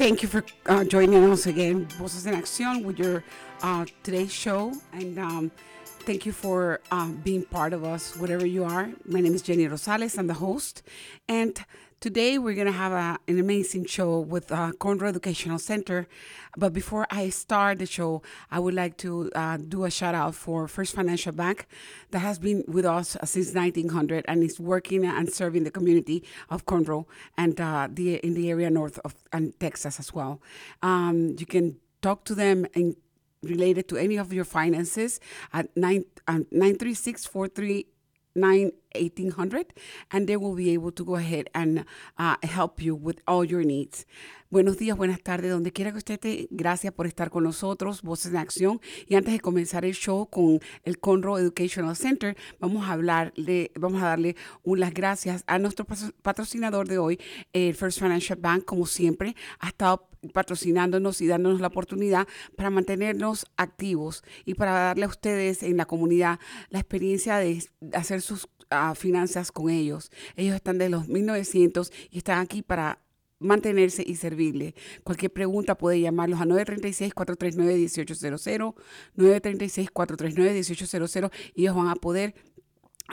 Thank you for uh, joining us again, Voces in Action, with your uh, today's show. And um, thank you for uh, being part of us, whatever you are. My name is Jenny Rosales. I'm the host. And today we're going to have a, an amazing show with uh, Conroe Educational Center. But before I start the show, I would like to uh, do a shout out for First Financial Bank that has been with us since 1900 and is working and serving the community of Conroe and uh, the in the area north of and Texas as well. Um, you can talk to them and related to any of your finances at 9 um, 936 9 1800 and they will be able to go ahead and uh, help you with all your needs. Buenos días, buenas tardes, donde quiera que usted esté. Gracias por estar con nosotros, Voces en Acción. Y antes de comenzar el show con el Conroe Educational Center, vamos a hablar de, vamos a darle unas gracias a nuestro patrocinador de hoy, el First Financial Bank, como siempre, ha estado patrocinándonos y dándonos la oportunidad para mantenernos activos y para darle a ustedes en la comunidad la experiencia de hacer sus uh, finanzas con ellos. Ellos están de los 1900 y están aquí para mantenerse y servirle. Cualquier pregunta puede llamarlos a 936-439-1800, 936-439-1800 y ellos van a poder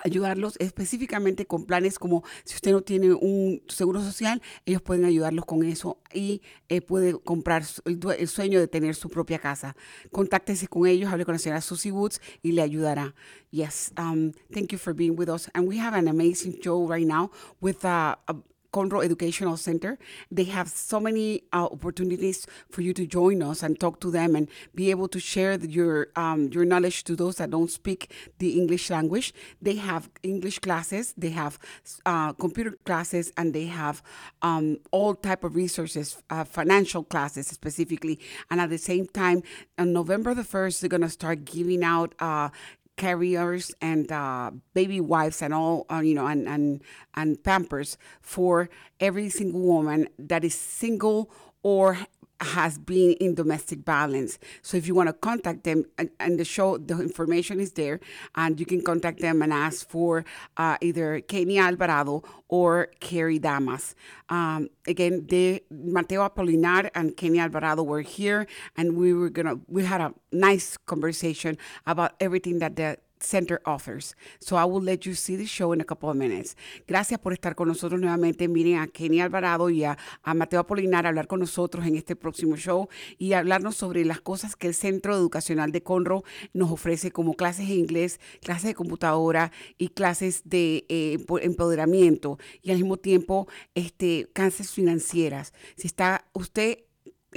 ayudarlos específicamente con planes como si usted no tiene un seguro social, ellos pueden ayudarlos con eso y eh, puede comprar el, sueño de tener su propia casa. Contáctese con ellos, hable con la señora Susie Woods y le ayudará. Yes, um, thank you for being with us. And we have an amazing show right now with uh, a Conroe Educational Center. They have so many uh, opportunities for you to join us and talk to them and be able to share your um, your knowledge to those that don't speak the English language. They have English classes, they have uh, computer classes, and they have um, all type of resources, uh, financial classes specifically. And at the same time, on November the first, they're gonna start giving out uh, carriers and uh, baby wipes and all uh, you know and, and and pampers for every single woman that is single or has been in domestic violence. So if you want to contact them, and, and, the show, the information is there, and you can contact them and ask for uh, either Kenny Alvarado or Carrie Damas. Um, again, they, Mateo Apolinar and Kenny Alvarado were here, and we were gonna we had a nice conversation about everything that the Center Authors. So I will let you see the show in a couple of minutes. Gracias por estar con nosotros nuevamente. Miren a Kenny Alvarado y a, Mateo Apolinar a hablar con nosotros en este próximo show y hablarnos sobre las cosas que el Centro Educacional de Conro nos ofrece como clases de inglés, clases de computadora y clases de eh, empoderamiento y al mismo tiempo este, financieras. Si está usted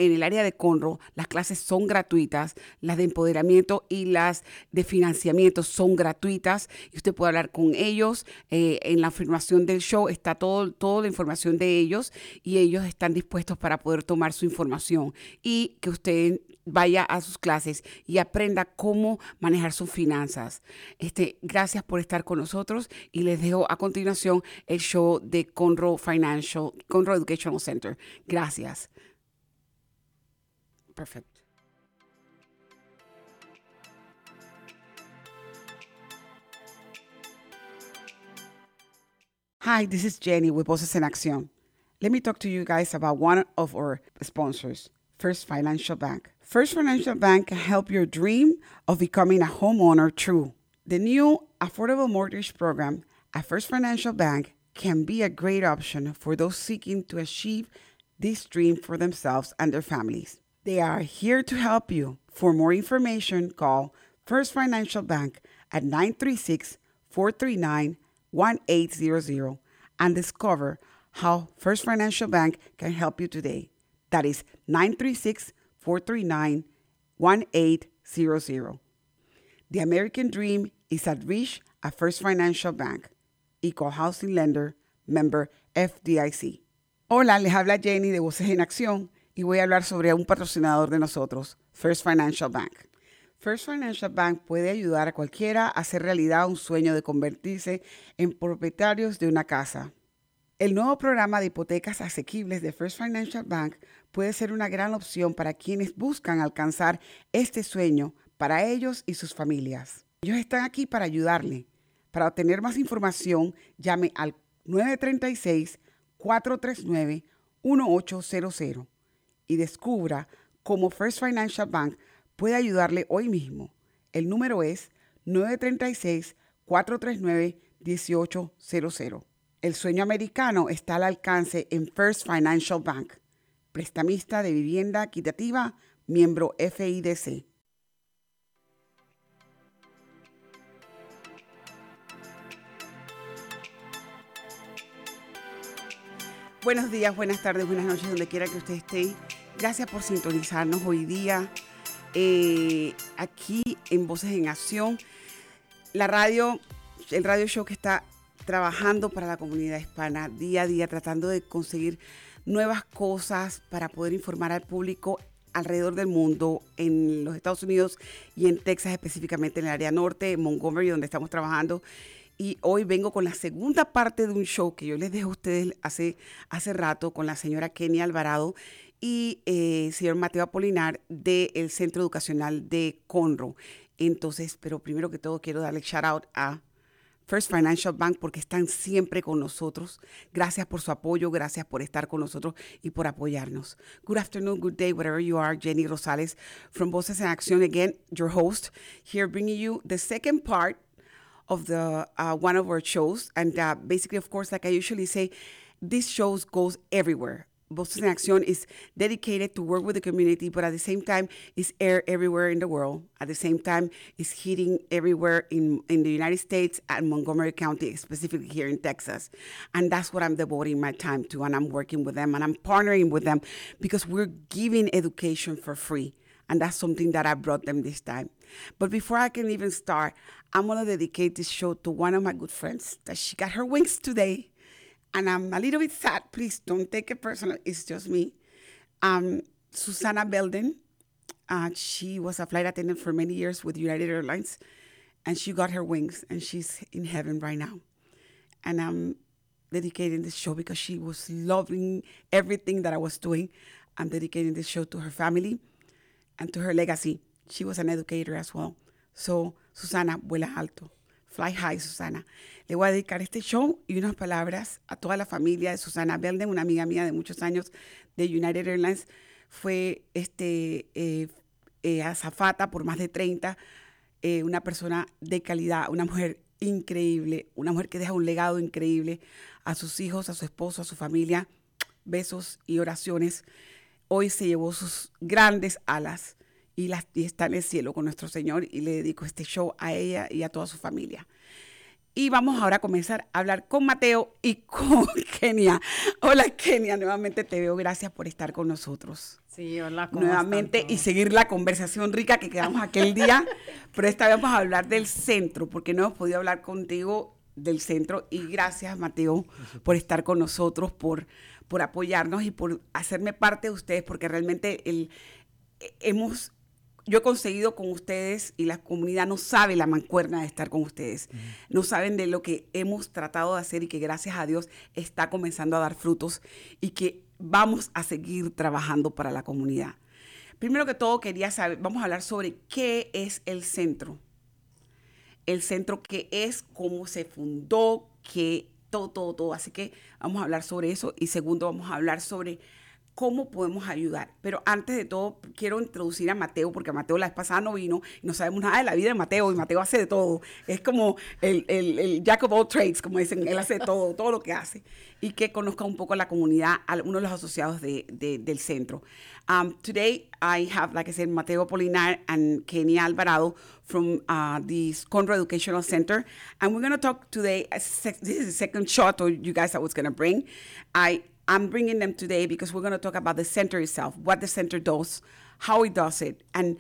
en el área de Conro, las clases son gratuitas, las de empoderamiento y las de financiamiento son gratuitas y usted puede hablar con ellos. Eh, en la afirmación del show está todo, toda la información de ellos y ellos están dispuestos para poder tomar su información y que usted vaya a sus clases y aprenda cómo manejar sus finanzas. Este, gracias por estar con nosotros y les dejo a continuación el show de Conro Financial, Conro Educational Center. Gracias. Perfect. Hi, this is Jenny with Voces en Acción. Let me talk to you guys about one of our sponsors, First Financial Bank. First Financial Bank can help your dream of becoming a homeowner true. The new affordable mortgage program at First Financial Bank can be a great option for those seeking to achieve this dream for themselves and their families. They are here to help you. For more information, call First Financial Bank at 936 439 1800 and discover how First Financial Bank can help you today. That is 936 439 1800. The American Dream is at reach at First Financial Bank, Equal Housing Lender, member FDIC. Hola, les habla Jenny de Voces en Acción y voy a hablar sobre un patrocinador de nosotros, First Financial Bank. First Financial Bank puede ayudar a cualquiera a hacer realidad un sueño de convertirse en propietarios de una casa. El nuevo programa de hipotecas asequibles de First Financial Bank puede ser una gran opción para quienes buscan alcanzar este sueño para ellos y sus familias. Ellos están aquí para ayudarle. Para obtener más información, llame al 936-439-1800 y descubra cómo First Financial Bank puede ayudarle hoy mismo. El número es 936-439-1800. El sueño americano está al alcance en First Financial Bank, prestamista de vivienda equitativa, miembro FIDC. Buenos días, buenas tardes, buenas noches, donde quiera que usted esté. Gracias por sintonizarnos hoy día eh, aquí en Voces en Acción. La radio, el radio show que está trabajando para la comunidad hispana día a día, tratando de conseguir nuevas cosas para poder informar al público alrededor del mundo, en los Estados Unidos y en Texas, específicamente en el área norte, en Montgomery, donde estamos trabajando y hoy vengo con la segunda parte de un show que yo les dejo a ustedes hace, hace rato con la señora Kenia Alvarado y eh, señor Mateo Apolinar del Centro Educacional de Conro. Entonces, pero primero que todo quiero darle shout out a First Financial Bank porque están siempre con nosotros. Gracias por su apoyo, gracias por estar con nosotros y por apoyarnos. Good afternoon, good day, wherever you are. Jenny Rosales from Voces en Acción again, your host, here bringing you the second part of the uh, one of our shows. And uh, basically, of course, like I usually say, this shows goes everywhere. En Acción is dedicated to work with the community, but at the same time, is air everywhere in the world. At the same time, is hitting everywhere in, in the United States and Montgomery County, specifically here in Texas. And that's what I'm devoting my time to. And I'm working with them and I'm partnering with them because we're giving education for free. And that's something that I brought them this time. But before I can even start, I'm going to dedicate this show to one of my good friends that she got her wings today. And I'm a little bit sad. Please don't take it personal. It's just me. Um, Susanna Belden. Uh, she was a flight attendant for many years with United Airlines, and she got her wings, and she's in heaven right now. And I'm dedicating this show because she was loving everything that I was doing. I'm dedicating this show to her family and to her legacy. She was an educator as well. So, Susana, vuela alto. Fly high, Susana. Le voy a dedicar este show y unas palabras a toda la familia de Susana Belden, una amiga mía de muchos años de United Airlines. Fue este, eh, eh, azafata por más de 30, eh, una persona de calidad, una mujer increíble, una mujer que deja un legado increíble a sus hijos, a su esposo, a su familia. Besos y oraciones. Hoy se llevó sus grandes alas y, está en el cielo con nuestro Señor y le dedico este show a ella y a toda su familia. Y vamos ahora a comenzar a hablar con Mateo y con Kenia. Hola Kenia, nuevamente te veo. Gracias por estar con nosotros. Sí, hola. nuevamente y seguir la conversación rica que quedamos aquel día. Pero esta vez vamos a hablar del centro, porque no hemos podido hablar contigo del centro. Y gracias Mateo por estar con nosotros, por, por apoyarnos y por hacerme parte de ustedes, porque realmente el, hemos yo he conseguido con ustedes y la comunidad no sabe la mancuerna de estar con ustedes. No saben de lo que hemos tratado de hacer y que gracias a Dios está comenzando a dar frutos y que vamos a seguir trabajando para la comunidad. Primero que todo quería saber, vamos a hablar sobre qué es el centro. El centro qué es, cómo se fundó, qué todo, todo, todo. Así que vamos a hablar sobre eso. Y segundo, vamos a hablar sobre cómo podemos ayudar. Pero antes de todo, quiero introducir a Mateo, porque Mateo la vez pasada no vino y no sabemos nada de la vida de Mateo, y Mateo hace de todo. Es como el, el, el jack of all trades, como dicen, él hace todo, todo lo que hace. Y que conozca un poco la comunidad, uno de los asociados de, de, del centro. Um, today, I have, like I said, Mateo Polinar and Kenny Alvarado from uh, the Conroe Educational Center. And we're going to talk today, this is the second shot, or you guys I was going to bring. I I'm bringing them today because we're going to talk about the center itself, what the center does, how it does it, and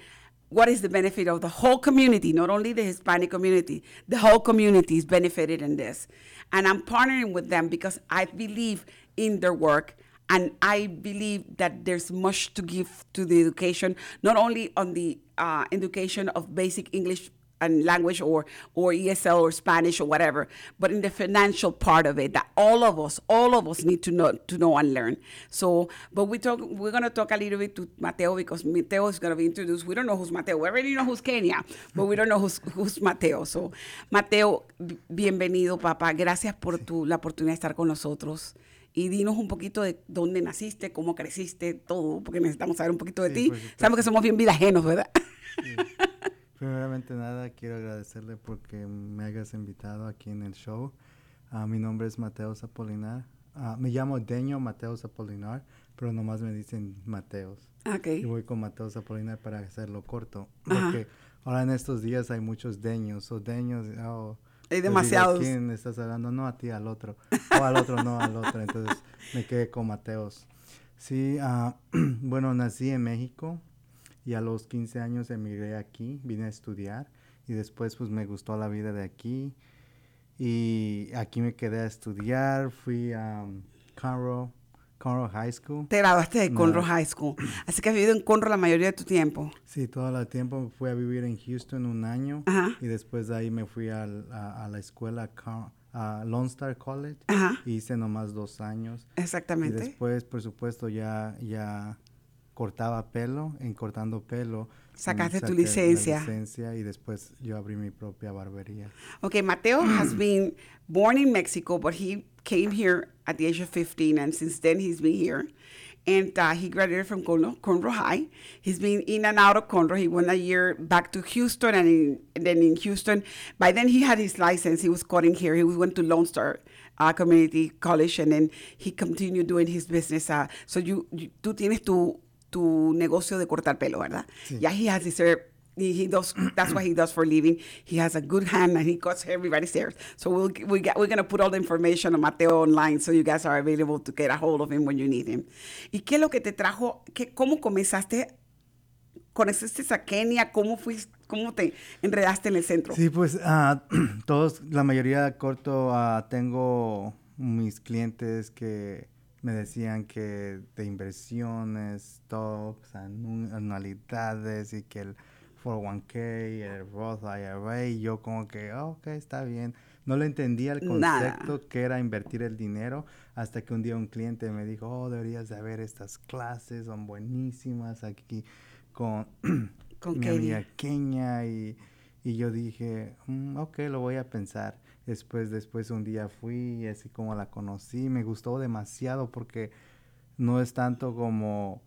what is the benefit of the whole community, not only the Hispanic community, the whole community is benefited in this. And I'm partnering with them because I believe in their work and I believe that there's much to give to the education, not only on the uh, education of basic English language or or ESL or Spanish or whatever, but in the financial part of it that all of us, all of us need to know to know and learn. So, but we talk we're gonna talk a little bit to Mateo because Mateo is gonna be introduced. We don't know who's Mateo. We already know who's Kenya, but we don't know who's who's Mateo. So, Mateo, bienvenido, papá. Gracias por tu la oportunidad de estar con nosotros. y dinos un poquito de dónde naciste, cómo creciste, todo, porque necesitamos saber un poquito de sí, ti. Sabemos que somos bien vidajenos, ¿verdad? Sí. Primeramente nada, quiero agradecerle porque me hayas invitado aquí en el show. Uh, mi nombre es Mateos Apolinar. Uh, me llamo Deño Mateos Apolinar, pero nomás me dicen Mateos. Okay. Y voy con Mateos Apolinar para hacerlo corto. Porque ahora en estos días hay muchos deños o deños. Oh, hay demasiados. ¿A quién estás hablando? No a ti, al otro. O al otro, no al otro. Entonces me quedé con Mateos. Sí, uh, bueno, nací en México y a los 15 años emigré aquí, vine a estudiar y después pues me gustó la vida de aquí y aquí me quedé a estudiar, fui a um, Conroe, Conroe High School. Te graduaste de Conroe High School, así que has vivido en Conroe la mayoría de tu tiempo. Sí, todo el tiempo fui a vivir en Houston un año y después de ahí me fui a, a, la escuela a Lone Star College y hice nomás dos años. Exactamente. Y después, por supuesto, ya, ya cortaba pelo, en cortando pelo. Sacaste tu licencia. licencia. y después yo abrí mi propia barbería. Okay, Mateo has been born in Mexico, but he came here at the age of 15, and since then he's been here. And uh, he graduated from Conroe, Conroe High. He's been in and out of Conroe. He went a year back to Houston, and, in, and, then in Houston, by then he had his license. He was cutting here. He went to Lone Star uh, Community College, and then he continued doing his business. Uh, so you, you, tú tienes tu tu negocio de cortar pelo, ¿verdad? Sí. Yeah, he has his hair. He, he does. That's what he does for a living. He has a good hand and he cuts everybody's hair. So we'll we got, we're gonna put all the information on Mateo online, so you guys are available to get a hold of him when you need him. ¿Y qué es lo que te trajo? ¿Qué, ¿Cómo comenzaste? ¿Conociste a Kenia? ¿Cómo fuiste? ¿Cómo te enredaste en el centro? Sí, pues uh, todos, la mayoría corto, uh, tengo mis clientes que me decían que de inversiones, stocks, anualidades y que el 401k, el Roth IRA, y yo como que, oh, ok, está bien. No le entendía el concepto que era invertir el dinero hasta que un día un cliente me dijo, oh, deberías de ver estas clases, son buenísimas aquí con, con mi amiga Kenia y, y yo dije, mm, ok, lo voy a pensar. Después, después un día fui, así como la conocí, me gustó demasiado porque no es tanto como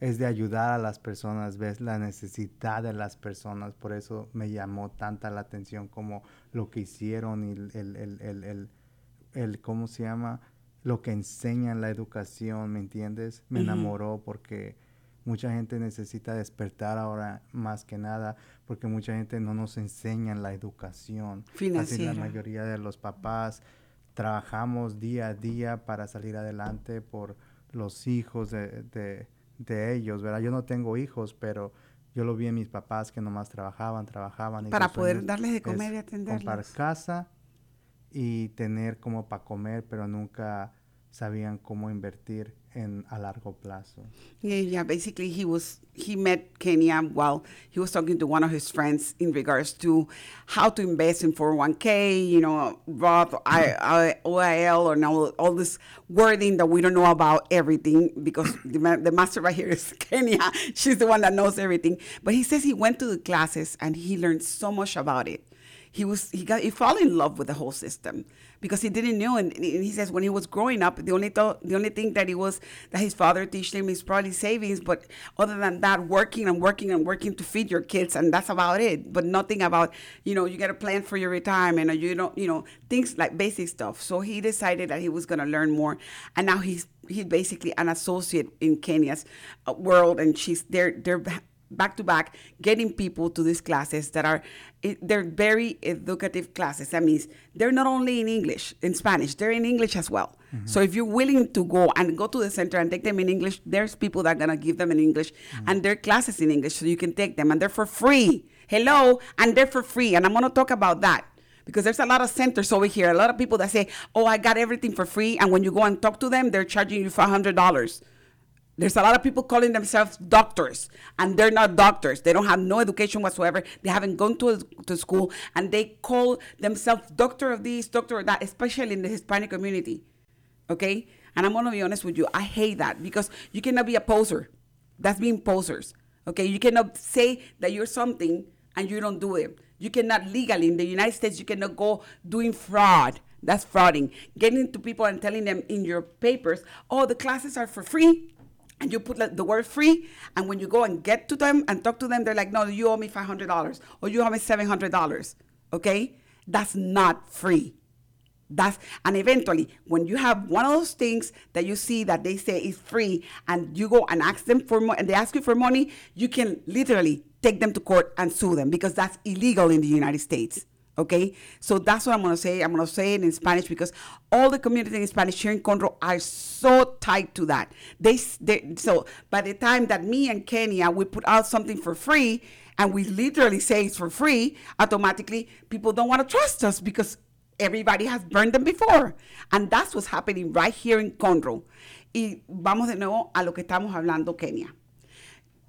es de ayudar a las personas, ves la necesidad de las personas, por eso me llamó tanta la atención como lo que hicieron y el, el, el, el, el ¿cómo se llama? Lo que enseñan la educación, ¿me entiendes? Me enamoró porque Mucha gente necesita despertar ahora más que nada porque mucha gente no nos enseña la educación. Financiera. Así la mayoría de los papás trabajamos día a día para salir adelante por los hijos de, de, ellos, ¿verdad? Yo no tengo hijos, pero yo lo vi en mis papás que nomás trabajaban, trabajaban. para poder darles de comer y atenderlos. Comprar casa y tener como para comer, pero nunca sabían cómo invertir en a largo plazo. Yeah, yeah. Basically, he was he met Kenya while he was talking to one of his friends in regards to how to invest in 401k, you know, Roth, I, OIL, or all, all this wording that we don't know about everything because the, the master right here is Kenya. She's the one that knows everything. But he says he went to the classes and he learned so much about it he was he got he fell in love with the whole system because he didn't know. And, he says when he was growing up the only th- the only thing that he was that his father teach him is probably savings. But other than that working and working and working to feed your kids. And that's about it. But nothing about you know you got a plan for your retirement or you don't you know things like basic stuff. So he decided that he was going to learn more. And now he's he's basically an associate in Kenya's uh, world. And she's they're they're back to back getting people to these classes that are eh, they're very educative classes. That means they're not only in english in spanish they're in english as well. Mm-hmm. So if you're willing to go and go to the center and take them in english there's people that are going to give them in english mm-hmm. and their classes in english so you can take them and they're for free. Hello and they're for free and i'm going to talk about that because there's a lot of centers over here a lot of people that say oh i got everything for free and when you go and talk to them they're charging you $500 there's a lot of people calling themselves doctors, and they're not doctors. They don't have no education whatsoever. They haven't gone to, to school, and they call themselves doctor of this, doctor of that, especially in the Hispanic community. Okay? And I'm to be honest with you. I hate that because you cannot be a poser. That's being posers. Okay? You cannot say that you're something and you don't do it. You cannot legally, in the United States, you cannot go doing fraud. That's frauding. Getting to people and telling them in your papers, oh, the classes are for free and you put like, the word free and when you go and get to them and talk to them they're like no you owe me $500 or you owe me $700 okay? That's not free. That's and eventually when you have one of those things that you see that they say is free and you go and ask them for money and they ask you for money you can literally take them to court and sue them because that's illegal in the united states Okay, so that's what I'm gonna say. I'm gonna say it in Spanish because all the community in Spanish here in Conroe are so tied to that. They, they so by the time that me and Kenya uh, we put out something for free and we literally say it's for free, automatically people don't want to trust us because everybody has burned them before, and that's what's happening right here in Conroe. Y vamos de nuevo a lo que estamos hablando, Kenia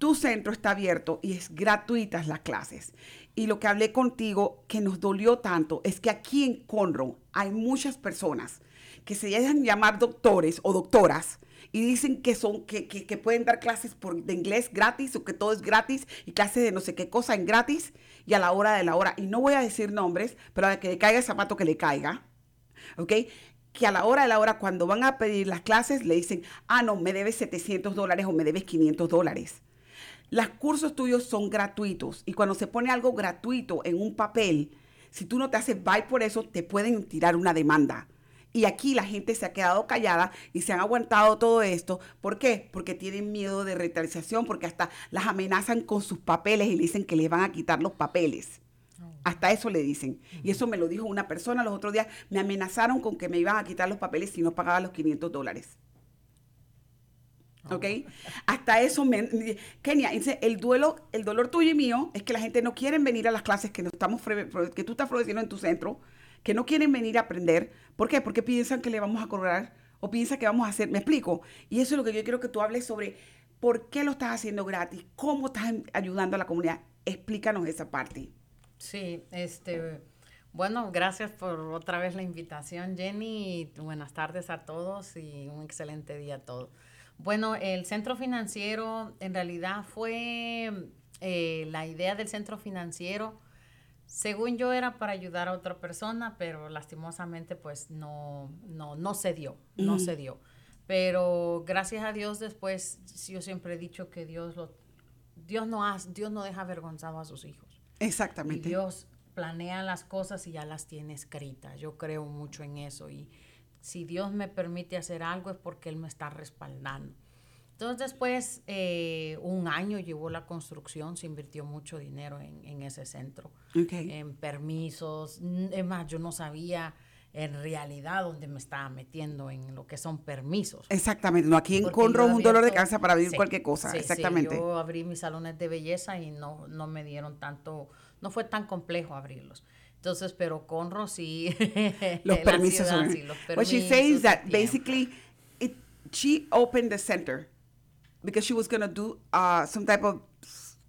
tu centro está abierto y es gratuitas las clases. Y lo que hablé contigo que nos dolió tanto es que aquí en Conroe hay muchas personas que se dejan llamar doctores o doctoras y dicen que son que, que- que pueden dar clases por, de inglés gratis o que todo es gratis y clases de no sé qué cosa en gratis y a la hora de la hora. Y no voy a decir nombres, pero a que le caiga el zapato que le caiga. ¿ok? Que a la hora de la hora, cuando van a pedir las clases, le dicen, ah, no, me debes 700 dólares o me debes 500 dólares. Los cursos tuyos son gratuitos y cuando se pone algo gratuito en un papel, si tú no te haces bye por eso, te pueden tirar una demanda. Y aquí la gente se ha quedado callada y se han aguantado todo esto. ¿Por qué? Porque tienen miedo de retaliación, porque hasta las amenazan con sus papeles y le dicen que les van a quitar los papeles. Hasta eso le dicen. Y eso me lo dijo una persona los otros días. Me amenazaron con que me iban a quitar los papeles si no pagaba los 500 dólares. ¿Ok? Hasta eso me... Kenia, dice, el duelo, el dolor tuyo y mío es que la gente no quiere venir a las clases que, estamos, que tú estás ofreciendo en tu centro, que no quieren venir a aprender. ¿Por qué? Porque piensan que le vamos a cobrar o piensan que vamos a hacer... ¿Me explico? Y eso es lo que yo quiero que tú hables sobre por qué lo estás haciendo gratis, cómo estás ayudando a la comunidad. Explícanos esa parte. Sí, este, bueno, gracias por otra vez la invitación, Jenny. Buenas tardes a todos y un excelente día a todos. Bueno, el centro financiero en realidad fue eh, la idea del centro financiero. Según yo era para ayudar a otra persona, pero lastimosamente pues no, no, no se dio, no se dio. Pero gracias a Dios después, yo siempre he dicho que Dios lo, Dios no hace, Dios no deja avergonzado a sus hijos. Y Exactamente. Dios planea las cosas y ya las tiene escritas. Yo creo mucho en eso. Y si Dios me permite hacer algo es porque Él me está respaldando. Entonces después, eh, un año llevó la construcción, se invirtió mucho dinero en, en ese centro, Ok. en permisos. Es más, yo no sabía en realidad dónde me estaba metiendo en lo que son permisos. Exactamente. No, aquí en es un dolor de cabeza para abrir sí, cualquier cosa. sí, sí, Exactamente. yo abrí mis salones de belleza y no, no me dieron tanto, no fue tan complejo abrirlos. Entonces, pero Conro sí. los permisos. ciudad sí, los What she says permisos, that basically it, she opened the center because she was going to do uh, some type of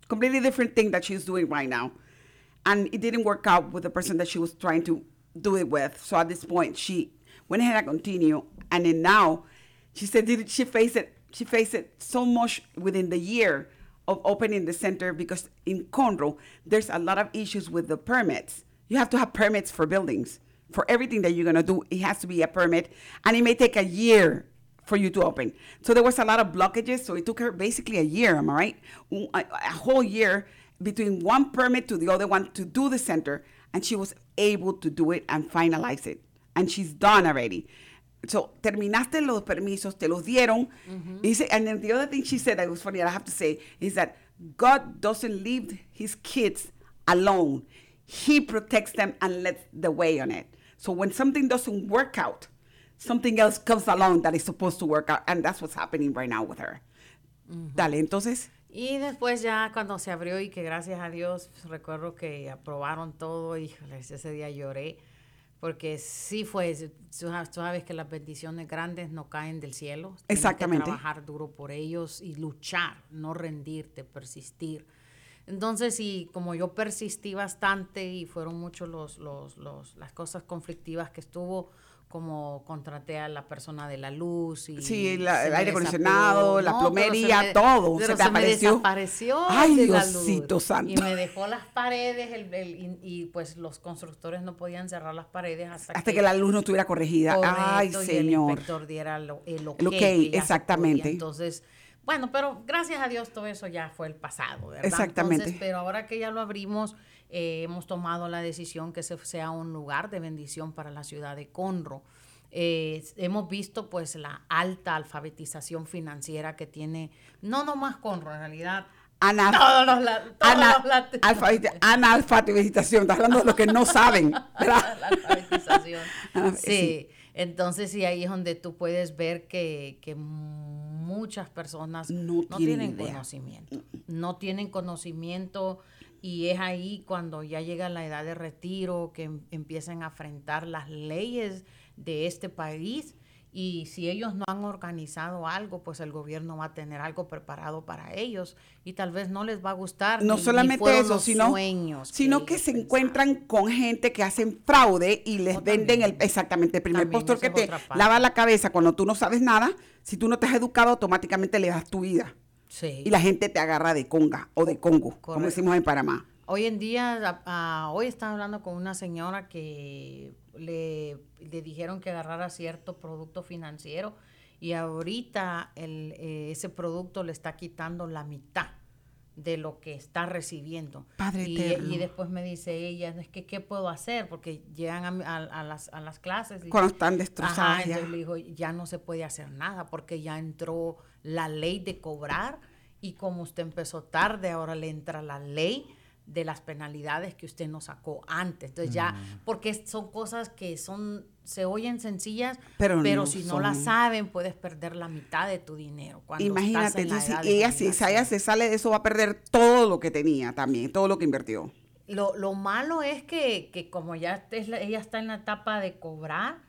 completely different thing that she's doing right now. And it didn't work out with the person that she was trying to do it with. So at this point, she went ahead and continued. And then now, she said did she faced it. She faced it so much within the year of opening the center because in Conroe, there's a lot of issues with the permits. You have to have permits for buildings. For everything that you're gonna do, it has to be a permit, and it may take a year for you to open. So there was a lot of blockages. So it took her basically a year. Am I right? A, a whole year between one permit to the other one to do the center, and she was able to do it and finalize it, and she's done already. So terminaste los permisos, te los dieron. Mm-hmm. Dice, and then the other thing she said that was funny, that I have to say, is that God doesn't leave his kids alone. He protects them and lets the way on it. So when something doesn't work out, something else comes along that is supposed to work out. And that's what's happening right now with her. Dale, entonces. Y después ya cuando se abrió y que gracias a Dios recuerdo que aprobaron todo, híjoles, ese día lloré porque sí fue, tú sabes, que las bendiciones grandes no caen del cielo. Tienes Exactamente. Que trabajar duro por ellos y luchar, no rendirte, persistir. Entonces, y como yo persistí bastante y fueron muchos los, los, los, las cosas conflictivas que estuvo, como contraté a la persona de la luz y Sí, la- el aire acondicionado, la No, pero se plomería, me- todo, pero se te se me apareció. desapareció Ay, de la luz. Diosito santo. Y me dejó las paredes el- el- y, y, pues los constructores no podían cerrar las paredes hasta, Hasta que la luz no estuviera corregida. Ay, y el señor. inspector diera lo- el ok. El ok, exactamente. Entonces, bueno, pero gracias a Dios todo eso ya fue el pasado, ¿verdad? Exactamente. Entonces, pero ahora que ya lo abrimos, eh, hemos tomado la decisión que se sea un lugar de bendición para la ciudad de Conroe. Eh, hemos visto pues la alta alfabetización financiera que tiene, no nomás Conroe, en realidad Ana- todos los, la- todos ana- los latinos. alfabeti- analfabetización. Estás hablando de los que no saben. ¿verdad? la alfabetización. Ah, sí. sí. entonces sí, ahí es donde tú puedes ver que, que muchas personas No no, tienen idea. conocimiento. No tienen conocimiento y es ahí cuando ya llega la edad de retiro que em- empiezan a enfrentar las leyes de este país. Y si ellos no han organizado algo, pues el gobierno va a tener algo preparado para ellos y tal vez no les va a gustar. No ni- solamente eso, sino, sueños sino que se pensaban. encuentran con gente que hacen fraude y les venden el, exactamente el primer postor que te lava la cabeza cuando tú no sabes nada. Si tú no te has educado, automáticamente le das tu vida. Sí. Y la gente te agarra de conga o de congo, como decimos en Panamá. Hoy en día, a- a- hoy estaba hablando con una señora que le, le dijeron que agarrara cierto producto financiero y ahorita el, eh, ese producto le está quitando la mitad de lo que está recibiendo. Padre y, y después me dice ella, es que ¿qué puedo hacer? Porque llegan a, a- a las, a las clases. y- Cuando están Ajá, destrozadas ya. entonces le dijo, ya no se puede hacer nada porque ya entró la ley de cobrar y como usted empezó tarde, ahora le entra la ley de las penalidades que usted no sacó antes. Entonces ya, Mm. porque son cosas que son, se oyen sencillas, Pero pero, no si no las saben, puedes perder la mitad de tu dinero. Cuando Imagínate, entonces, si ella, si ella se sale de eso, va a perder todo lo que tenía también, todo lo que invirtió. Lo, lo malo es que, que como ya es la- ella está en la etapa de cobrar,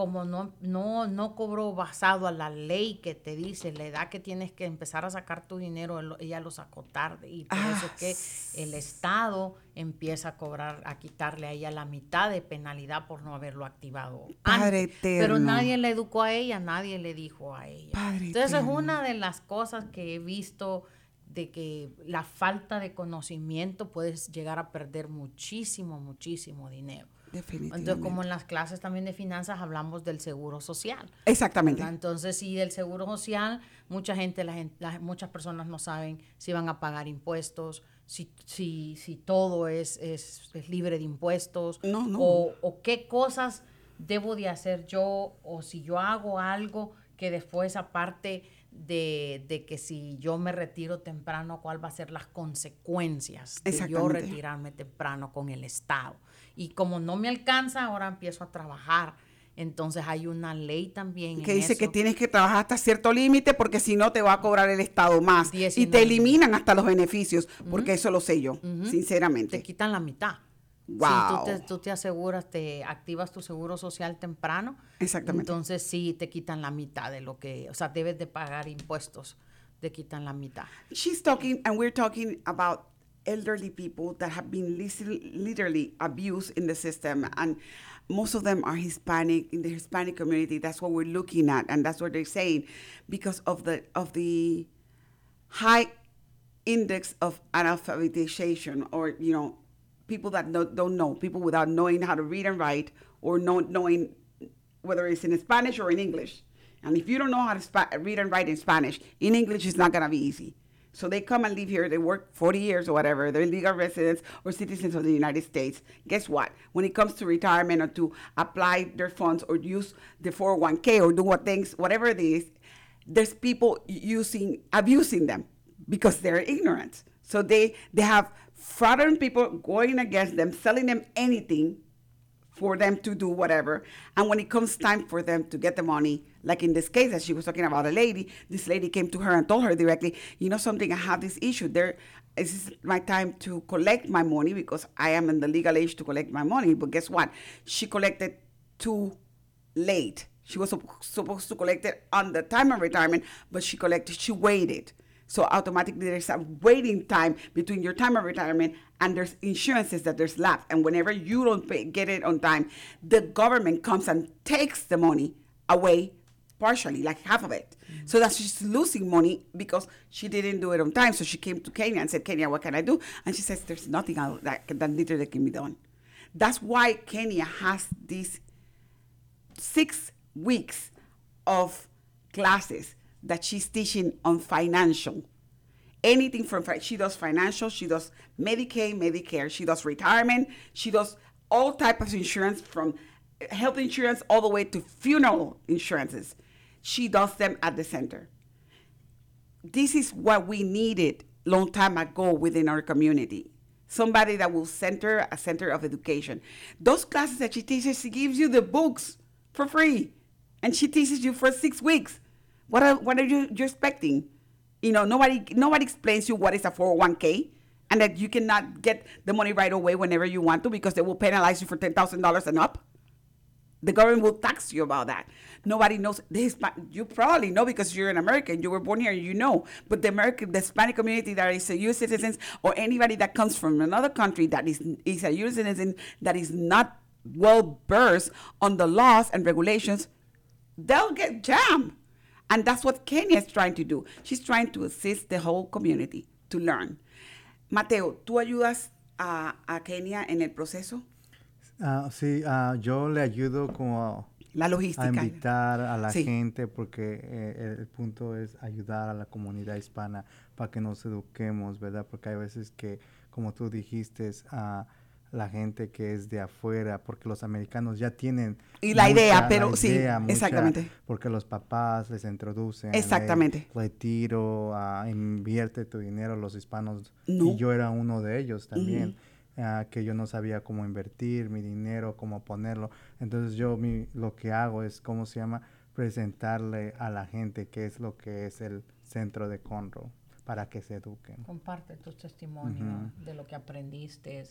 como no, no, no cobró basado a la ley que te dice la edad que tienes que empezar a sacar tu dinero, ella lo sacó tarde. Y por eso Ah, es que el Estado empieza a cobrar, a quitarle a ella la mitad de penalidad por no haberlo activado. Padre antes. Pero nadie le educó a ella, nadie le dijo a ella. Padre Entonces es una de las cosas que he visto de que la falta de conocimiento puedes llegar a perder muchísimo, muchísimo dinero. Definitivamente. Entonces, como en las clases también de finanzas hablamos del seguro social. Exactamente. ¿verdad? Entonces, sí, del seguro social, mucha gente, la muchas personas no saben si van a pagar impuestos, si, si, si todo es, es, es libre de impuestos, No, no. O, o qué cosas debo de hacer yo, o si yo hago algo que después, aparte de, de que si yo me retiro temprano, cuál va a ser las consecuencias de yo retirarme temprano con el Estado. Y como no me alcanza, ahora empiezo a trabajar. Entonces hay una ley también. que en dice que eso. tienes que trabajar hasta cierto límite porque si no te va a cobrar el Estado más. Diez y y te eliminan hasta los beneficios, porque eso lo sé yo, Ujú. sinceramente. Te quitan la mitad. Wow. Si tú te, tú te aseguras, te activas tu seguro social temprano, Exactamente. entonces sí te quitan la mitad de lo que, o sea, debes de pagar impuestos, te quitan la mitad. She's talking, and we're talking about elderly people that have been literally abused in the system, and most of them are Hispanic in the Hispanic community. That's what we're looking at, and that's what they're saying because of the of the high index of analphabetization, or you know, people that no, don't know, people without knowing how to read and write or know, knowing whether it's in Spanish or in English. And if you don't know how to read and write in Spanish, in English it's not going to be easy. So they come and live here, they work 40 years or whatever, they're legal residents or citizens of the United States. Guess what? When it comes to retirement or to apply their funds or use the 401k or do what things, whatever it is, there's people using, abusing them because they're ignorant. So they, they have fraudulent people going against them, selling them anything for them to do whatever. And when it comes time for them to get the money, like in this case that she was talking about a lady, this lady came to her and told her directly, you know something, I have this issue. There, There is my time to collect my money because I am in the legal age to collect my money. But guess what? She collected too late. She was supposed to collect it on the time of retirement, but she collected, she waited. So automatically there's a waiting time between your time of retirement and there's insurances that there's left. And whenever you don't pay, get it on time, the government comes and takes the money away partially, like half of it. Mm-hmm. So that she's losing money because she didn't do it on time. So she came to Kenya and said, Kenya, what can I do? And she says, there's nothing else that, that literally can be done. That's why Kenya has these six weeks of classes that she's teaching on financial. Anything from she does financial, she does Medicaid, Medicare, she does retirement, she does all type of insurance from health insurance all the way to funeral insurances. She does them at the center. This is what we needed long time ago within our community. Somebody that will center a center of education. Those classes that she teaches, she gives you the books for free, and she teaches you for six weeks. What are, what are you you're expecting? You know, nobody nobody explains you what is a 401k and that you cannot get the money right away whenever you want to because they will penalize you for ten thousand dollars and up. The government will tax you about that. Nobody knows this. You probably know because you're an American. You were born here. You know. But the American, the Hispanic community that is a U.S. citizen, or anybody that comes from another country that is is a U.S. citizen that is not well versed on the laws and regulations, they'll get jammed. And that's what Kenya is trying to do. She's trying to assist the whole community to learn. Mateo, ¿tú ayudas a, a Kenia en el proceso? Ah, sí, ah, yo le ayudo como La a logística. invitar a la Sí. gente porque eh, el punto es ayudar a la comunidad hispana para que nos eduquemos, ¿verdad? Porque hay veces que, como tú dijiste, a la gente que es de afuera, porque los americanos ya tienen Y la idea, la pero sí, mucha- exactamente. porque los papás les introducen, Exactamente. le- retiro, ah, invierte tu dinero, los hispanos, No. y yo era uno de ellos también ah, que yo no sabía cómo invertir mi dinero, cómo ponerlo. Entonces yo mi, lo que hago es, ¿cómo se llama? Presentarle a la gente qué es lo que es el centro de Conroe para que se eduquen. Comparte tus testimonios de lo que aprendiste.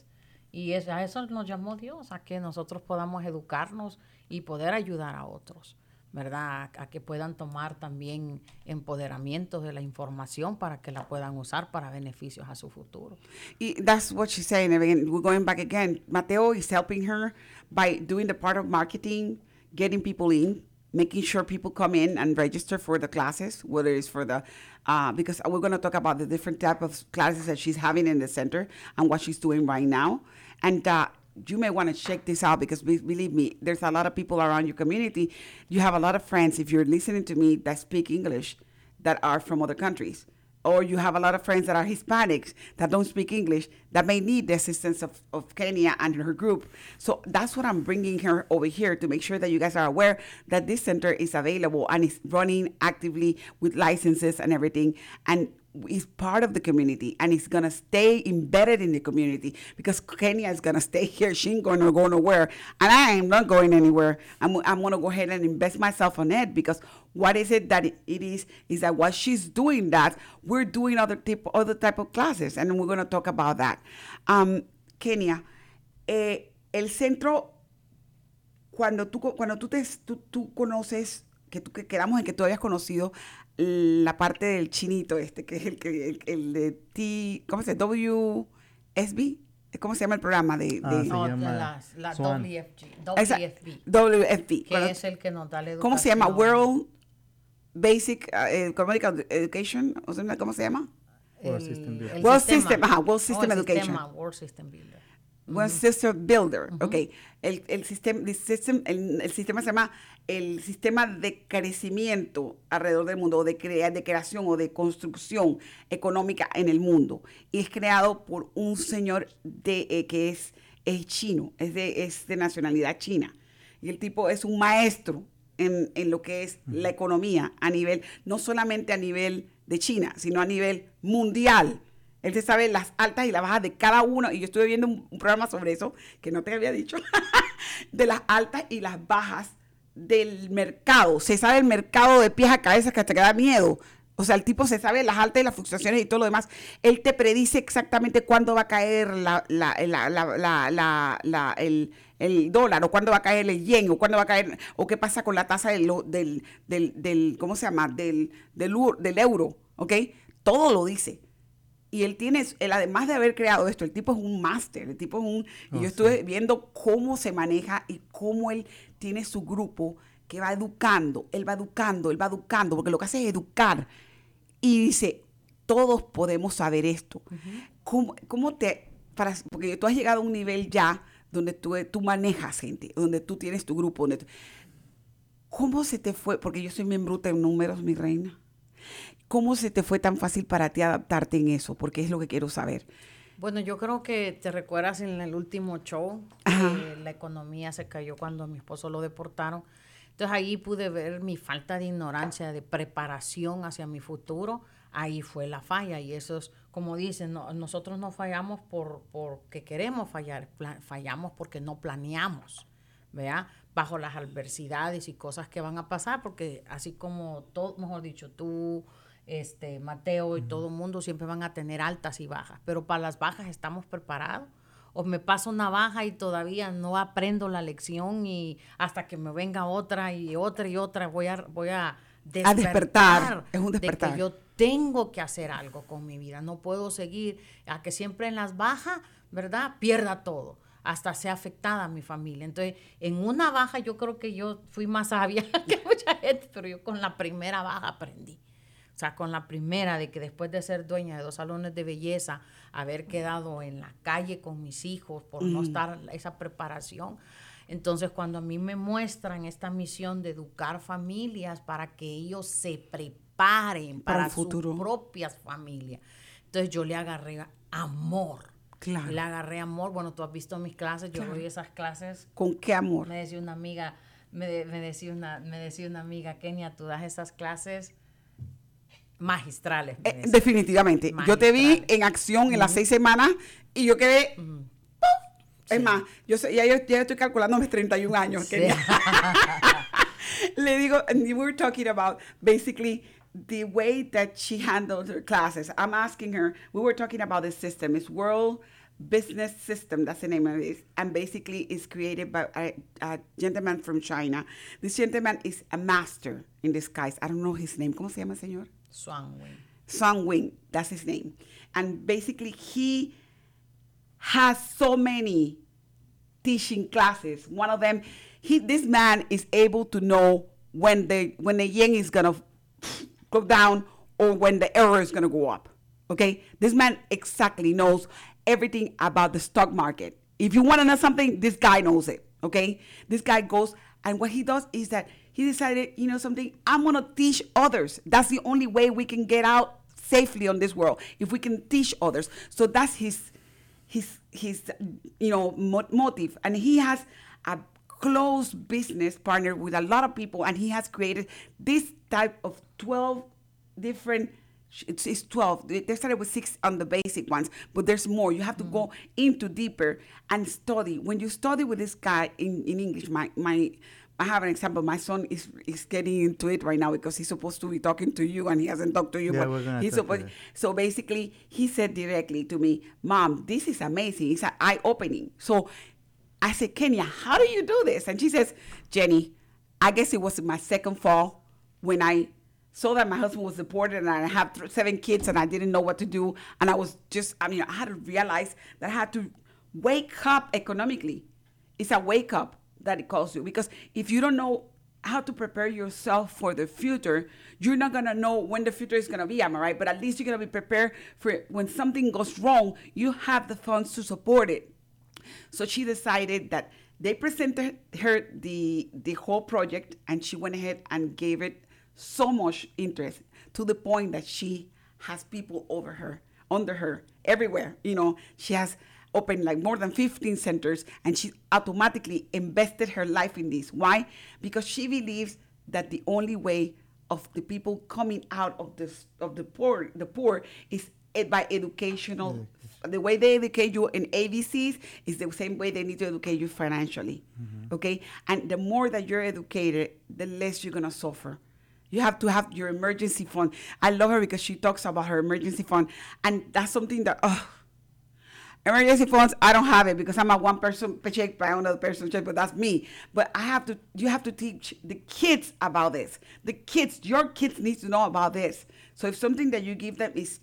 Y es, a eso nos llamó Dios, a que nosotros podamos educarnos y poder ayudar a otros, ¿verdad? A, que puedan tomar también empoderamiento de la información para que la puedan usar para beneficios a su futuro. Y that's what she's saying. Again, we're going back again. Mateo is helping her by doing the part of marketing, getting people in, making sure people come in and register for the classes, whether it's for the, uh, because we're going to talk about the different type of classes that she's having in the center and what she's doing right now. And uh, you may want to check this out because be- believe me, there's a lot of people around your community. You have a lot of friends, if you're listening to me, that speak English that are from other countries or you have a lot of friends that are Hispanics that don't speak English that may need the assistance of, of Kenya and her group. So that's what I'm bringing her over here to make sure that you guys are aware that this center is available and is running actively with licenses and everything. And is part of the community and it's gonna stay embedded in the community because Kenya is gonna stay here. She ain't gonna go nowhere, and I am not going anywhere. I'm, I'm gonna go ahead and invest myself on it because what is it that it, it is is that while she's doing that, we're doing other type other type of classes, and we're gonna talk about that. Um, Kenia, eh, el centro cuando tú, co- cuando tú, te, tú, tú conoces, que, tú, que quedamos en que tú habías conocido la parte del chinito este, que es el, que, el, el de T, ¿cómo se llama? WSB, ¿cómo se llama el programa de...? Ah, de- se No, la Swan. WFG, Esa- WFB, WFB. que es el que nos da la educación. ¿Cómo se llama? World Basic uh, Economic Education, o sea, ¿cómo se llama? World System Builder. World System, ajá, World System el Education. sistema, World System Builder. One System Builder. Ok. El, el, sistema, el, system- el- el sistema se llama el sistema de crecimiento alrededor del mundo, o de, crea- de creación o de construcción económica en el mundo. Y es creado por un señor de, eh, que es, es chino, es de, es de nacionalidad china. Y el tipo es un maestro en, en lo que es la economía a nivel, no solamente a nivel de China, sino a nivel mundial. Él se sabe las altas y las bajas de cada uno. Y yo estuve viendo un, programa sobre eso, que no te había dicho, de las altas y las bajas del mercado. Se sabe el mercado de pies a cabeza que hasta te da miedo. O sea, el tipo se sabe las altas y las fluctuaciones y todo lo demás. Él te predice exactamente cuándo va a caer la, la- la- el, el dólar, o cuándo va a caer el yen, o cuándo va a caer, o qué pasa con la tasa del, del, del, del- ¿cómo se llama? Del, del, ur- del euro, ¿ok? Todo lo dice. Y él tiene, él además de haber creado esto, el tipo es un máster, el tipo es un... Y Oh, yo estuve viendo cómo se maneja y cómo él tiene su grupo que va educando, él va educando, él va educando, porque lo que hace es educar. Y dice, todos podemos saber esto. ¿Cómo, cómo te... Para, porque tú has llegado a un nivel ya donde tú, tú manejas gente, donde tú tienes tu grupo. Donde tú- ¿Cómo se te fue? Porque yo soy bien bruta en números, mi reina. ¿Cómo se te fue tan fácil para ti adaptarte en eso? Porque es lo que quiero saber. Bueno, yo creo que te recuerdas en el último show que la economía se cayó cuando a mi esposo lo deportaron. Entonces ahí pude ver mi falta de ignorancia, de preparación hacia mi futuro. Ahí fue la falla y eso es, como dicen, no- nosotros no fallamos por porque queremos fallar, fallamos porque no planeamos, ¿vea? Bajo las adversidades y cosas que van a pasar, porque así como todo, mejor dicho, tú, este, Mateo y todo el mundo siempre van a tener altas y bajas, pero para las bajas estamos preparados. O me paso una baja y todavía no aprendo la lección y hasta que me venga otra y otra y otra voy a, voy a A despertar, es un de que despertar. yo tengo que hacer algo con mi vida. No puedo seguir a que siempre en las bajas, ¿verdad? Pierda todo. Hasta sea afectada mi familia. Entonces, en una baja yo creo que yo fui más sabia que mucha gente, pero yo con la primera baja aprendí. O sea, con la primera de que después de ser dueña de dos salones de belleza, haber quedado en la calle con mis hijos por no estar esa preparación. Entonces, cuando a mí me muestran esta misión de educar familias para que ellos se preparen Para para, futuro. sus propias familias, entonces yo le agarré amor. Claro. Le agarré amor. Bueno, tú has visto mis clases, yo doy esas clases ¿Con qué amor? me decía una amiga, me, de- me decía una, me decía una amiga, Kenia, tú das esas clases magistrales. Eh, definitivamente. Yo te vi en acción en las seis semanas y yo quedé... Es más, yo sé- ya, yo ya estoy calculando mis 31 años. Sí. que- Le digo, and we were talking about basically the way that she handles her classes. I'm asking her, we were talking about the system. It's World Business System, that's the name of it. And basically it's created by a, a gentleman from China. This gentleman is a master in disguise. I don't know his name. ¿Cómo se llama, señor? Swanwin. Song Wing, that's his name. And basically, he has so many teaching classes. One of them, he this man is able to know when the when the yen is gonna go down or when the error is gonna go up. Okay, this man exactly knows everything about the stock market. If you want to know something, this guy knows it. Okay, this guy goes and what he does is that he decided, you know, something. I'm gonna teach others. That's the only way we can get out safely on this world if we can teach others. So that's his his his you know mo- motive and he has a close business partner with a lot of people and he has created this type of 12 different it's, it's 12 they they started with six on the basic ones but there's more you have to go mm. into deeper and study when you study with this guy in, in english my my I have an example. My son is is getting into it right now because he's supposed to be talking to you and he hasn't talked to you. Yeah, but he's supposed. So basically, he said directly to me, Mom, this is amazing. It's eye opening. So I said, Kenya, how do you do this? And she says, Jenny, I guess it was my second fall when I saw that my husband was deported and I have th- seven kids and I didn't know what to do. And I was just, I mean, I had to realize that I had to wake up economically. It's a wake up that it calls you because if you don't know how to prepare yourself for the future, you're not gonna know when the future is gonna be, am I right? But at least you're gonna be prepared for when something goes wrong, you have the funds to support it. So she decided that they presented her the the whole project, and she went ahead and gave it so much interest to the point that she has people over her, under her, everywhere. You know, she has opened like more than 15 centers and she automatically invested her life in this. Why? Because she believes that the only way of the people coming out of this of the poor the poor is by educational mm-hmm. the way they educate you in ABCs is the same way they need to educate you financially. Mm-hmm. Okay? And the more that you're educated, the less you're gonna suffer. You have to have your emergency fund. I love her because she talks about her emergency fund. And that's something that oh emergency funds i don't have it because i'm a one person paycheck by another person check but that's me. But i have to you have to teach the kids about this. The kids your kids need to know about this. So if something that you give them is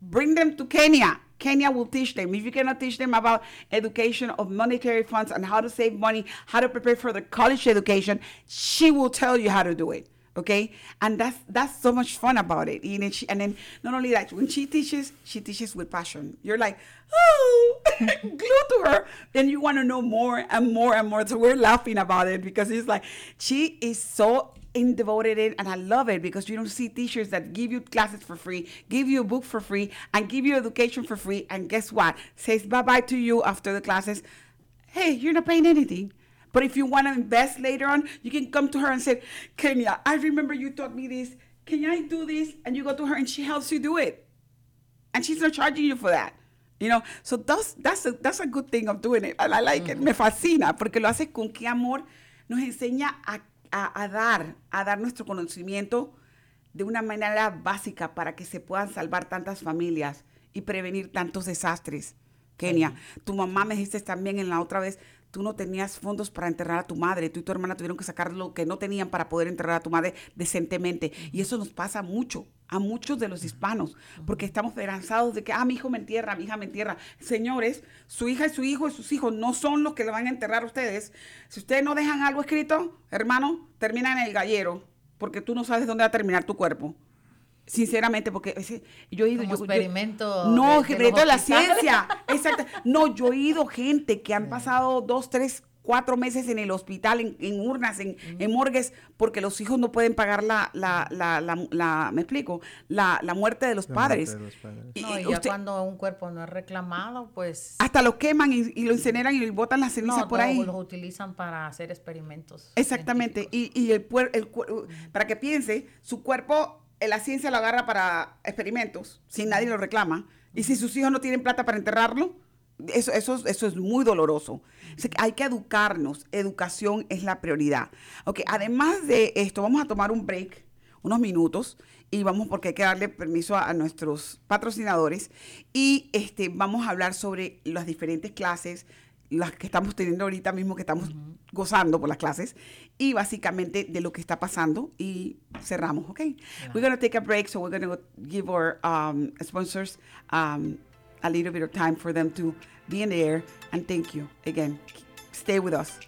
bring them to kenya. Kenya will teach them. If you cannot teach them about education of monetary funds and how to save money how to prepare for the college education she will tell you how to do it okay and that's that's so much fun about it and then, she, and then not only that when she teaches she teaches with passion you're like oh glued to her and you want to know more and more and more so we're laughing about it because it's like she is so in devoted in and I love it because you don't see teachers that give you classes for free, give you a book for free, and give you education for free. And guess what? Says bye bye to you after the classes. Hey, you're not paying anything. But if you want to invest later on, you can come to her and say, Kenya, I remember you taught me this. Can I do this? And you go to her and she helps you do it. And she's not charging you for that. You know, so that's, that's, a, that's a good thing of doing it. And I like it. Me fascina porque lo hace con qué amor. Nos enseña a, a, a dar, a dar nuestro conocimiento de una manera básica para que se puedan salvar tantas familias y prevenir tantos desastres. Kenia, tu mamá me dijiste también en la otra vez, tú no tenías fondos para enterrar a tu madre, tú y tu hermana tuvieron que sacar lo que no tenían para poder enterrar a tu madre decentemente. Y eso nos pasa mucho, a muchos de los hispanos, porque estamos esperanzados de que, ah, mi hijo me entierra, mi hija me entierra. Señores, su hija y su hijo y sus hijos no son los que le van a enterrar a ustedes. Si ustedes no dejan algo escrito, hermano, termina en el gallero, porque tú no sabes dónde va a terminar tu cuerpo. Sinceramente, porque ese- yo he ido... Como yo- yo- experimento no, experimento de la ciencia. Exacto. No, yo he oído gente que han pasado dos, tres, cuatro meses en el hospital, en, en urnas, en, en morgues, porque los hijos no pueden pagar la, la, la, la, la- me explico, la, la muerte de los La muerte padres. de los padres. Y- No, y ya cuando un cuerpo no es reclamado, pues hasta lo queman y, y lo incineran y botan las cenizas no, por no, ahí. los utilizan para hacer experimentos. Exactamente. Y, y el, puer- el para que piense, su cuerpo, la ciencia lo agarra para experimentos, sin nadie lo reclama. Y si sus hijos no tienen plata para enterrarlo, eso, eso, eso es muy doloroso. O sea, que hay que educarnos. Educación es la prioridad. Ok, además de esto, vamos a tomar un break, unos minutos, y vamos, porque hay que darle permiso a, a nuestros patrocinadores. Y este, vamos a hablar sobre las diferentes clases, las que estamos teniendo ahorita mismo, que estamos gozando por las clases, y básicamente de lo que está pasando, y cerramos, ¿ok? We're going to take a break, so we're going to give our um, sponsors um, a little bit of time for them to be in the air, and thank you again. Stay with us.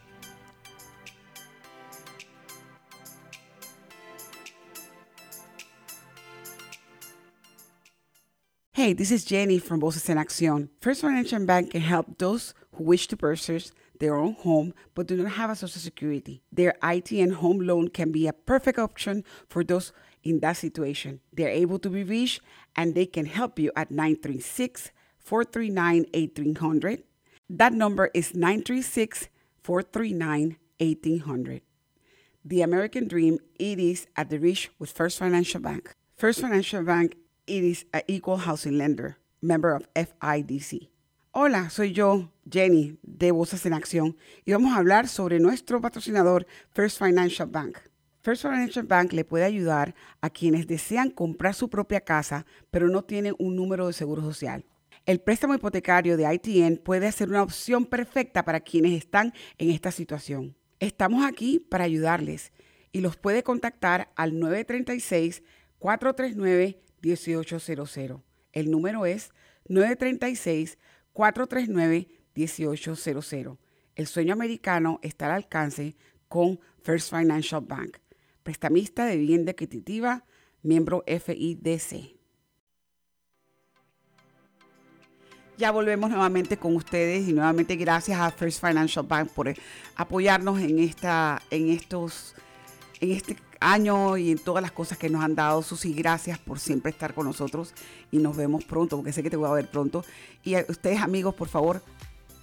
Hey, this is Jenny from Voces en Acción. First Financial Bank can help those who wish to purchase their own home but do not have a social security. Their IT and home loan can be a perfect option for those in that situation. They're able to be reached and they can help you at 936 439 8300. That number is 936 439 1800. The American Dream, it is at the reach with First Financial Bank. First Financial Bank, it is an equal housing lender, member of FIDC. Hola, soy yo, Jenny, de Voces en Acción, y vamos a hablar sobre nuestro patrocinador First Financial Bank. First Financial Bank le puede ayudar a quienes desean comprar su propia casa, pero no tienen un número de seguro social. El préstamo hipotecario de ITN puede ser una opción perfecta para quienes están en esta situación. Estamos aquí para ayudarles y los puede contactar al 936-439-1800. El número es 936-439-1800. El sueño americano está al alcance con First Financial Bank, prestamista de vivienda equitativa, miembro FIDC. Ya volvemos nuevamente con ustedes y nuevamente gracias a First Financial Bank por apoyarnos en esta, en estos, en este año y en todas las cosas que nos han dado. Susi, gracias por siempre estar con nosotros y nos vemos pronto, porque sé que te voy a ver pronto. Y ustedes, amigos, por favor,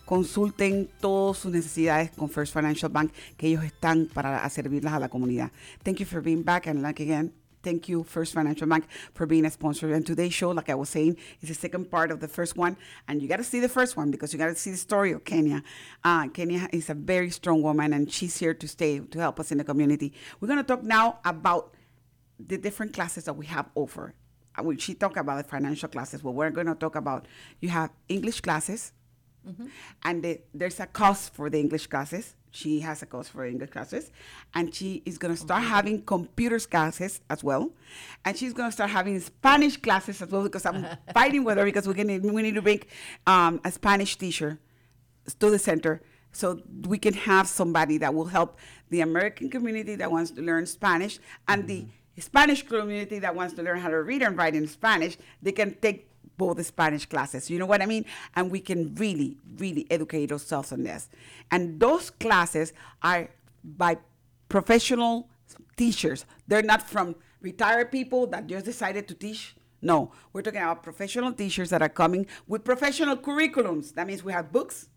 consulten todas sus necesidades con First Financial Bank, que ellos están para servirlas a la comunidad. Thank you for being back and like again. Thank you, First Financial Bank, for being a sponsor. And today's show, like I was saying, is the second part of the first one. And you got to see the first one because you got to see the story of Kenya. Uh, Kenya is a very strong woman, and she's here to stay to help us in the community. We're going to talk now about the different classes that we have over. Uh, she talked about the financial classes, but we're going to talk about you have English classes, mm-hmm. and the, there's a cost for the English classes she has a course for English classes, and she is going to start okay. having computer classes as well, and she's going to start having Spanish classes as well because I'm fighting with her because we're gonna we need to bring um, a Spanish teacher to the center so we can have somebody that will help the American community that wants to learn Spanish and mm-hmm. the Spanish community that wants to learn how to read and write in Spanish. They can take both the Spanish classes. You know what I mean? And we can really, really educate ourselves on this. And those classes are by professional teachers. They're not from retired people that just decided to teach. No, we're talking about professional teachers that are coming with professional curriculums. That means we have books,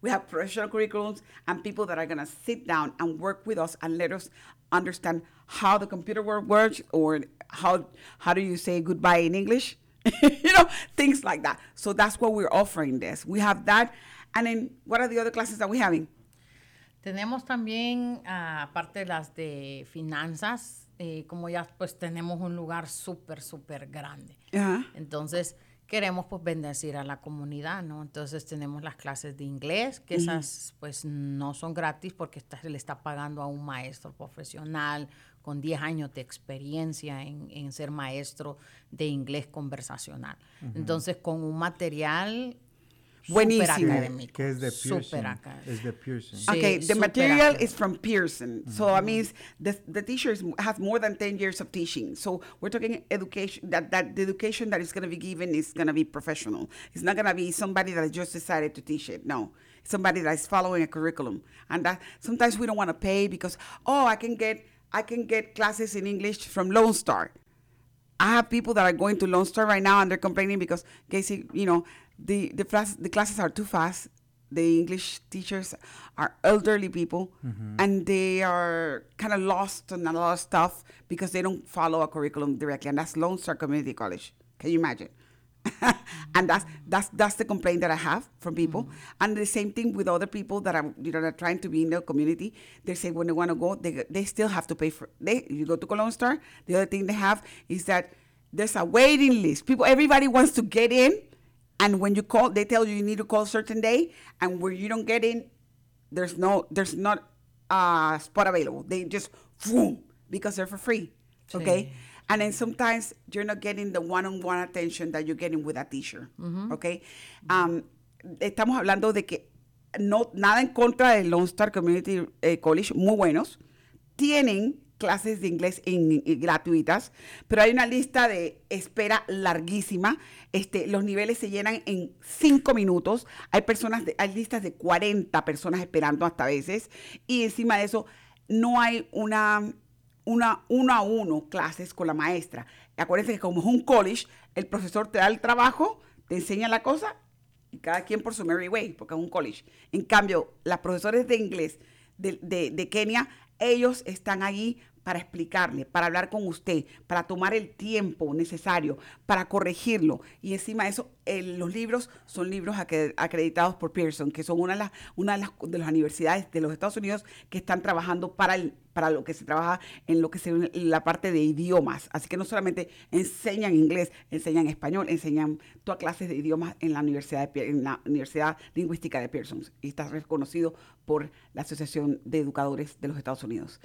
we have professional curriculums, and people that are going to sit down and work with us and let us understand how the computer world works or how how do you say goodbye in English you know, things like that. So that's what we're offering this. We have that. And then, what are the other classes that we're having? Tenemos también, uh, aparte de las de finanzas, eh, como ya pues tenemos un lugar súper, súper grande. Uh-huh. Entonces, queremos pues bendecir a la comunidad, ¿no? Entonces tenemos las clases de inglés, que esas pues no son gratis porque está, se le está pagando a un maestro profesional con 10 años de experiencia en, en ser maestro de inglés conversacional. Uh -huh. Entonces, con un material Buenísimo. académico. Que es de Pearson. Es de Pearson. Sí, okay, the material académico. is from Pearson. Mm -hmm. So that means the, the teacher has more than 10 years of teaching. So we're talking education, that, that the education that is going to be given is going to be professional. It's not going to be somebody that just decided to teach it. No. Somebody that is following a curriculum. And that sometimes we don't want to pay because, oh, I can get I can get classes in English from Lone Star. I have people that are going to Lone Star right now and they're complaining because Casey, you know, the the, class, the classes are too fast. The English teachers are elderly people mm-hmm. and they are kind of lost on a lot of stuff because they don't follow a curriculum directly. And that's Lone Star Community College. Can you imagine? and that's that's that's the complaint that I have from people. Mm-hmm. And the same thing with other people that are you know are trying to be in the community. They say when they want to go, they they still have to pay for. They you go to Cologne Star. The other thing they have is that there's a waiting list. People, everybody wants to get in, and when you call, they tell you you need to call a certain day, and where you don't get in, there's no there's not a spot available. They just boom because they're for free. Okay. Sí. And then sometimes you're not getting the one-on-one attention that you're getting with a teacher, okay? Um, estamos hablando de que no nada en contra del Lone Star Community eh, College, muy buenos, tienen clases de inglés en, en, gratuitas, pero hay una lista de espera larguísima. Este, los niveles se llenan en cinco minutos. Hay personas, de, hay listas de 40 personas esperando hasta veces. Y encima de eso, no hay una una uno a uno clases con la maestra. Acuérdense que como es un college, el profesor te da el trabajo, te enseña la cosa y cada quien por su merry way, porque es un college. En cambio, las profesores de inglés de, de, Kenia, ellos están ahí para explicarle, para hablar con usted, para tomar el tiempo necesario, para corregirlo. Y encima de eso, los libros son libros acreditados por Pearson, que son una de las, una de las, de las universidades de los Estados Unidos que están trabajando para el, para lo que se trabaja en lo que se la parte de idiomas. Así que no solamente enseñan inglés, enseñan español, enseñan todas clases de idiomas en la Universidad, de, en la Universidad Lingüística de Pearson. Y está reconocido por la Asociación de Educadores de los Estados Unidos.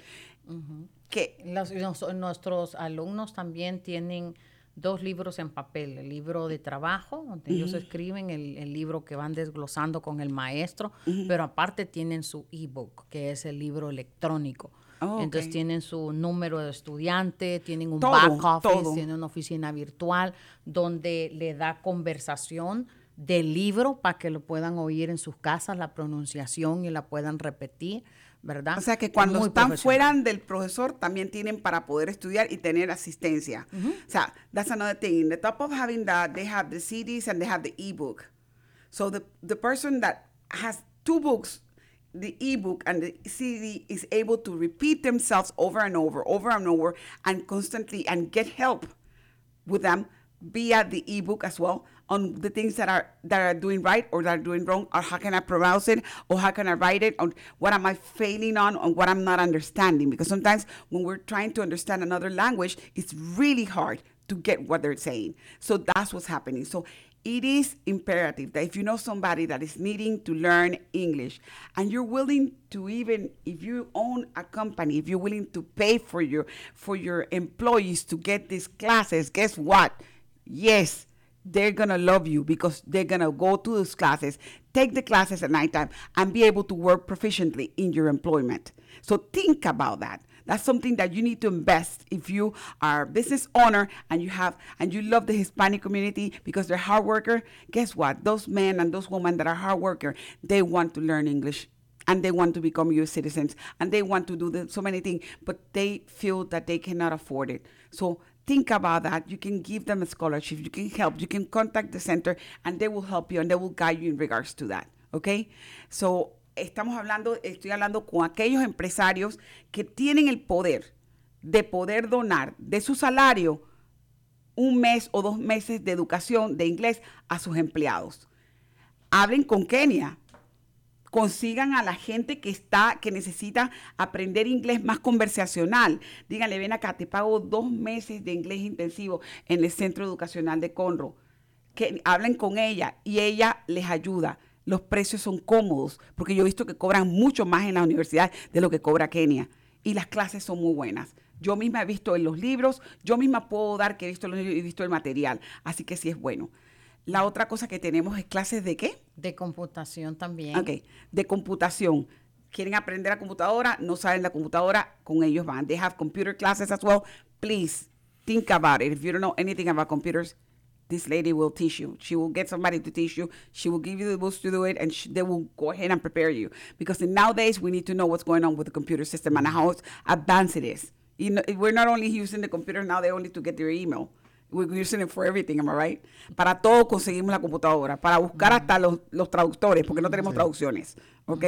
que los, nuestros alumnos también tienen dos libros en papel, el libro de trabajo, donde ellos escriben, el, el, libro que van desglosando con el maestro, pero aparte tienen su ebook, que es el libro electrónico. Oh, Entonces tienen su número de estudiante, tienen un todo, back office, todo. tienen una oficina virtual donde le da conversación del libro para que lo puedan oír en sus casas, la pronunciación y la puedan repetir, ¿verdad? O sea que cuando muy están fuera del profesor también tienen para poder estudiar y tener asistencia. O sea, that's another thing. In the top of having that, they have the CDs and they have the ebook. So the the person that has two books, the ebook and the CD is able to repeat themselves over and over, over and over, and constantly and get help with them via the ebook as well on the things that are that are doing right or that are doing wrong or how can I pronounce it or how can I write it or what am I failing on or what I'm not understanding. Because sometimes when we're trying to understand another language it's really hard to get what they're saying. So that's what's happening. So it is imperative that if you know somebody that is needing to learn English and you're willing to even if you own a company if you're willing to pay for your for your employees to get these classes guess what? Yes they're gonna love you because they're gonna go to those classes take the classes at nighttime and be able to work proficiently in your employment so think about that that's something that you need to invest if you are a business owner and you have and you love the Hispanic community because they're hard worker. Guess what? Those men and those women that are hard worker, they want to learn English and they want to become U.S. citizens and they want to do the, so many things, but they feel that they cannot afford it. So think about that. You can give them a scholarship. You can help. You can contact the center and they will help you and they will guide you in regards to that. Okay? So estamos hablando, estoy hablando con aquellos empresarios que tienen el poder de poder donar de su salario un mes o dos meses de educación de inglés a sus empleados. Hablen con Kenia. Consigan a la gente que está, que necesita aprender inglés más conversacional. Díganle, ven acá, te pago dos meses de inglés intensivo en el centro educacional de Conroe. Que hablen con ella y ella les ayuda. Los precios son cómodos, porque yo he visto que cobran mucho más en la universidad de lo que cobra Kenia. Y las clases son muy buenas. Yo misma he visto en los libros, yo misma puedo dar que he visto, los he visto el material. Así que sí es bueno. La otra cosa que tenemos es clases de qué? De computación también. Ok, de computación. Quieren aprender a computadora, no saben la computadora, con ellos van. They have computer classes as well. Please think about it. If you don't know anything about computers, this lady will teach you. She will get somebody to teach you. She will give you the books to do it, and they will go ahead and prepare you. Because nowadays, we need to know what's going on with the computer system and how advanced it is. You know, we're not only using the computer now, they only to get their email. We're using it for everything, am I right? Para todo conseguimos la computadora, para buscar hasta los, los traductores, porque no tenemos traducciones, ¿ok?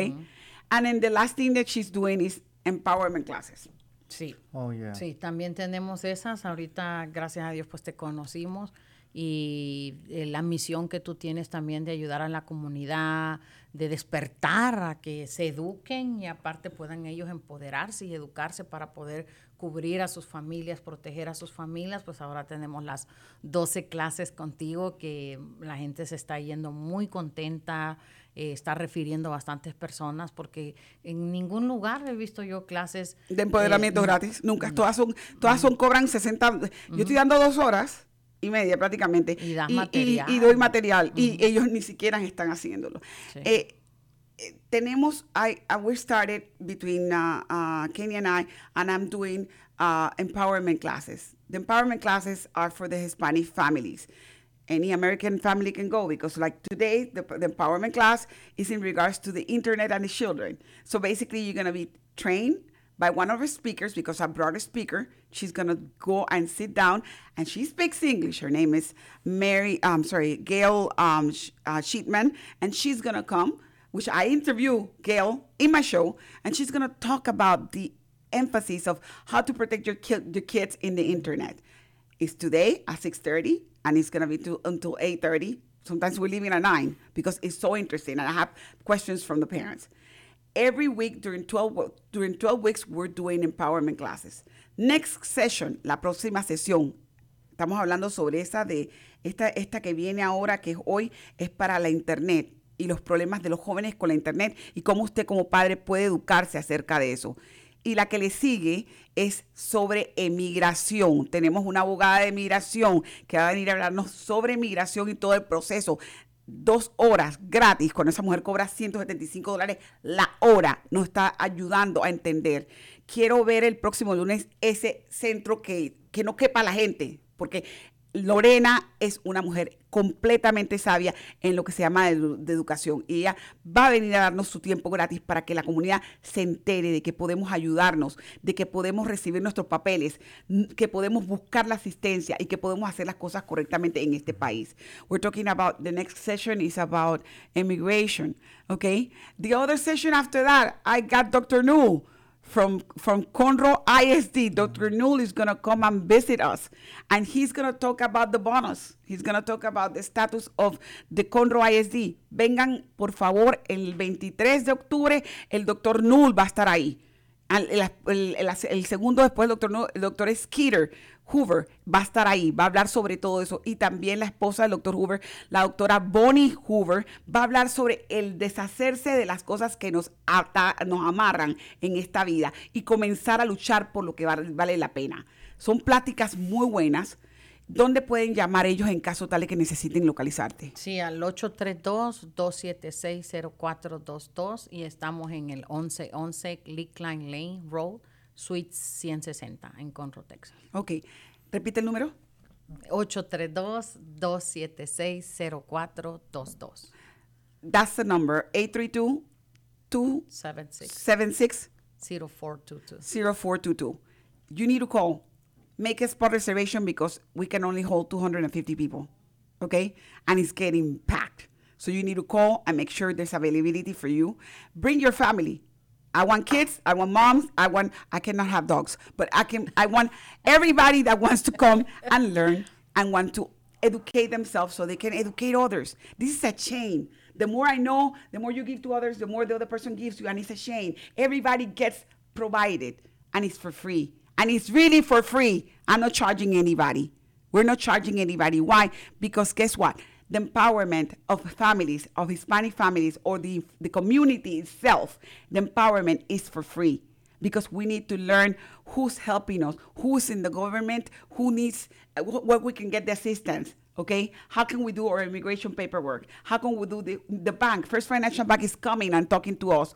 And then the last thing that she's doing is empowerment classes. Sí. Oh, yeah. Sí, también tenemos esas. Ahorita, gracias a Dios, pues te conocimos y eh, la misión que tú tienes también de ayudar a la comunidad, de despertar a que se eduquen y aparte puedan ellos empoderarse y educarse para poder cubrir a sus familias, proteger a sus familias, pues ahora tenemos las 12 clases contigo que la gente se está yendo muy contenta, eh, está refiriendo bastantes personas porque en ningún lugar he visto yo clases De empoderamiento eh, gratis, nunca. Todas son, todas son, cobran 60. Yo estoy dando dos horas y media prácticamente. Y das y, material. y doy material. Y ellos ni siquiera están haciéndolo. Sí. Eh, tenemos, I, we started between uh, uh, Kenny and I, and I'm doing uh, empowerment classes. The empowerment classes are for the Hispanic families. Any American family can go because, like today, the, the empowerment class is in regards to the internet and the children. So basically, you're to be trained by one of our speakers because I brought a speaker. She's gonna go and sit down, and she speaks English. Her name is Mary. Um, sorry, Gail um, Sh- uh, Sheetman, and she's gonna come. Which I interview Gail in my show, and she's gonna talk about the emphasis of how to protect your ki- your kids in the internet. It's today at six thirty, and it's gonna be to, until eight thirty. Sometimes we're leaving at nine because it's so interesting, and I have questions from the parents every week during 12 during 12 weeks we're doing empowerment classes. Next session, la próxima sesión, estamos hablando sobre esa de esta esta que viene ahora que es hoy es para la internet y los problemas de los jóvenes con la internet y cómo usted como padre puede educarse acerca de eso. Y la que le sigue es sobre emigración. Tenemos una abogada de migración que va a venir a hablarnos sobre migración y todo el proceso dos horas gratis, cuando esa mujer cobra 175 dólares la hora, nos está ayudando a entender. Quiero ver el próximo lunes ese centro que, que no quepa la gente, porque Lorena es una mujer completamente sabia en lo que se llama de, de, educación. Y ella va a venir a darnos su tiempo gratis para que la comunidad se entere de que podemos ayudarnos, de que podemos recibir nuestros papeles, que podemos buscar la asistencia y que podemos hacer las cosas correctamente en este país. We're talking about the next session is about immigration. Okay. The other session after that, I got Dr. Newell from from Conroe ISD. Dr. Newell is going to come and visit us, and he's going to talk about the bonus. He's going to talk about the status of the Conroe ISD. Vengan, por favor, el 23 de octubre, el Dr. Newell va a estar ahí. El, el- el- el segundo después, el doctor, el doctor Skeeter Hoover va a estar ahí, va a hablar sobre todo eso. Y también la esposa del doctor Hoover, la doctora Bonnie Hoover, va a hablar sobre el deshacerse de las cosas que nos, ata- nos amarran en esta vida y comenzar a luchar por lo que val- vale la pena. Son pláticas muy buenas. ¿Dónde pueden llamar ellos en caso tal que necesiten localizarte? Sí, al 832-276-0422 y estamos en el 1111 Lakeline Lane Road, Suite 160 en Conroe, Texas. Ok. Repite el número. 832-276-0422. That's the number. 832 276 76 0422. 0422. You need to call. Make a spot reservation because we can only hold 250 people. Okay? And it's getting packed. So you need to call and make sure there's availability for you. Bring your family. I want kids, I want moms, I want I cannot have dogs, but I can I want everybody that wants to come and learn and want to educate themselves so they can educate others. This is a chain. The more I know, the more you give to others, the more the other person gives you, and it's a chain. Everybody gets provided, and it's for free. And it's really for free. I'm not charging anybody. We're not charging anybody. Why? Because guess what? The empowerment of families, of Hispanic families, or the, the community itself, the empowerment is for free because we need to learn who's helping us, who's in the government, who needs, uh, wh- what we can get the assistance. Okay, how can we do our immigration paperwork? How can we do the the bank? First Financial Bank is coming and talking to us.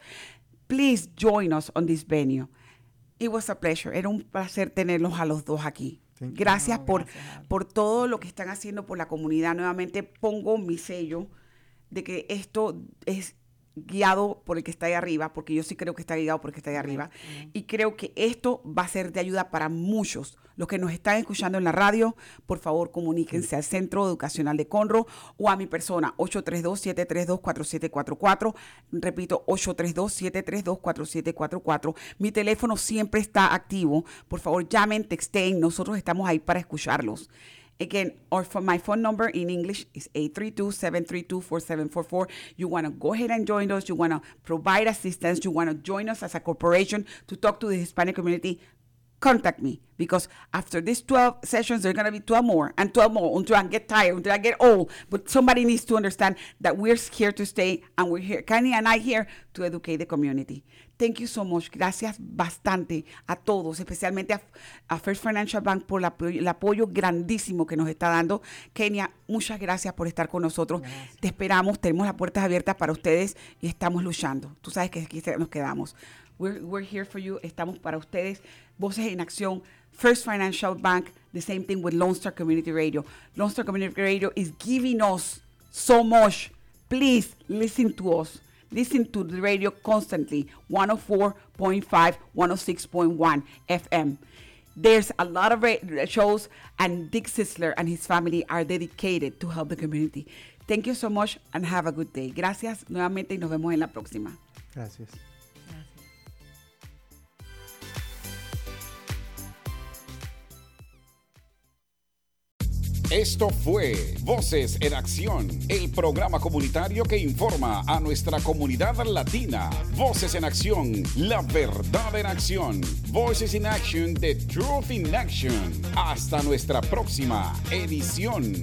Please join us on this venue. It was a pleasure. Era un placer tenerlos a los dos aquí. Gracias No, por, gracias, por todo lo que están haciendo por la comunidad. Nuevamente pongo mi sello de que esto es guiado por el que está ahí arriba, porque yo sí creo que está guiado por el que está ahí arriba. Y creo que esto va a ser de ayuda para muchos. Los que nos están escuchando en la radio, por favor comuníquense al Centro Educacional de Conro o a mi persona, 832-732-4744. Repito, 832-732-4744. Mi teléfono siempre está activo. Por favor, llamen, texten. Nosotros estamos ahí para escucharlos. Again, or for my phone number in English is 832-732-4744. You want to go ahead and join us. You want to provide assistance. You want to join us as a corporation to talk to the Hispanic community. Contact me because after these 12 sessions, there are going to be 12 more and 12 more until I get tired, until I get old. But somebody needs to understand that we're here to stay and we're here, Kanye and I here to educate the community. Thank you so much. Gracias bastante a todos, especialmente a, a First Financial Bank por la el apoyo grandísimo que nos está dando. Kenia, muchas gracias por estar con nosotros. Te esperamos, tenemos las puertas abiertas para ustedes y estamos luchando. Tú sabes que aquí nos quedamos. We're, we're here for you. Estamos para ustedes. Voces en Acción. First Financial Bank. The same thing with Lone Star Community Radio. Lone Star Community Radio is giving us so much. Please listen to us. Listen to the radio constantly. 104.5, 106.1 FM. There's a lot of shows, and Dick Sisler and his family are dedicated to help the community. Thank you so much and have a good day. Gracias nuevamente y nos vemos en la próxima. Gracias. Esto fue Voces en Acción, el programa comunitario que informa a nuestra comunidad latina. Voces en Acción, la verdad en acción. Voices in Action, the truth in action. Hasta nuestra próxima edición.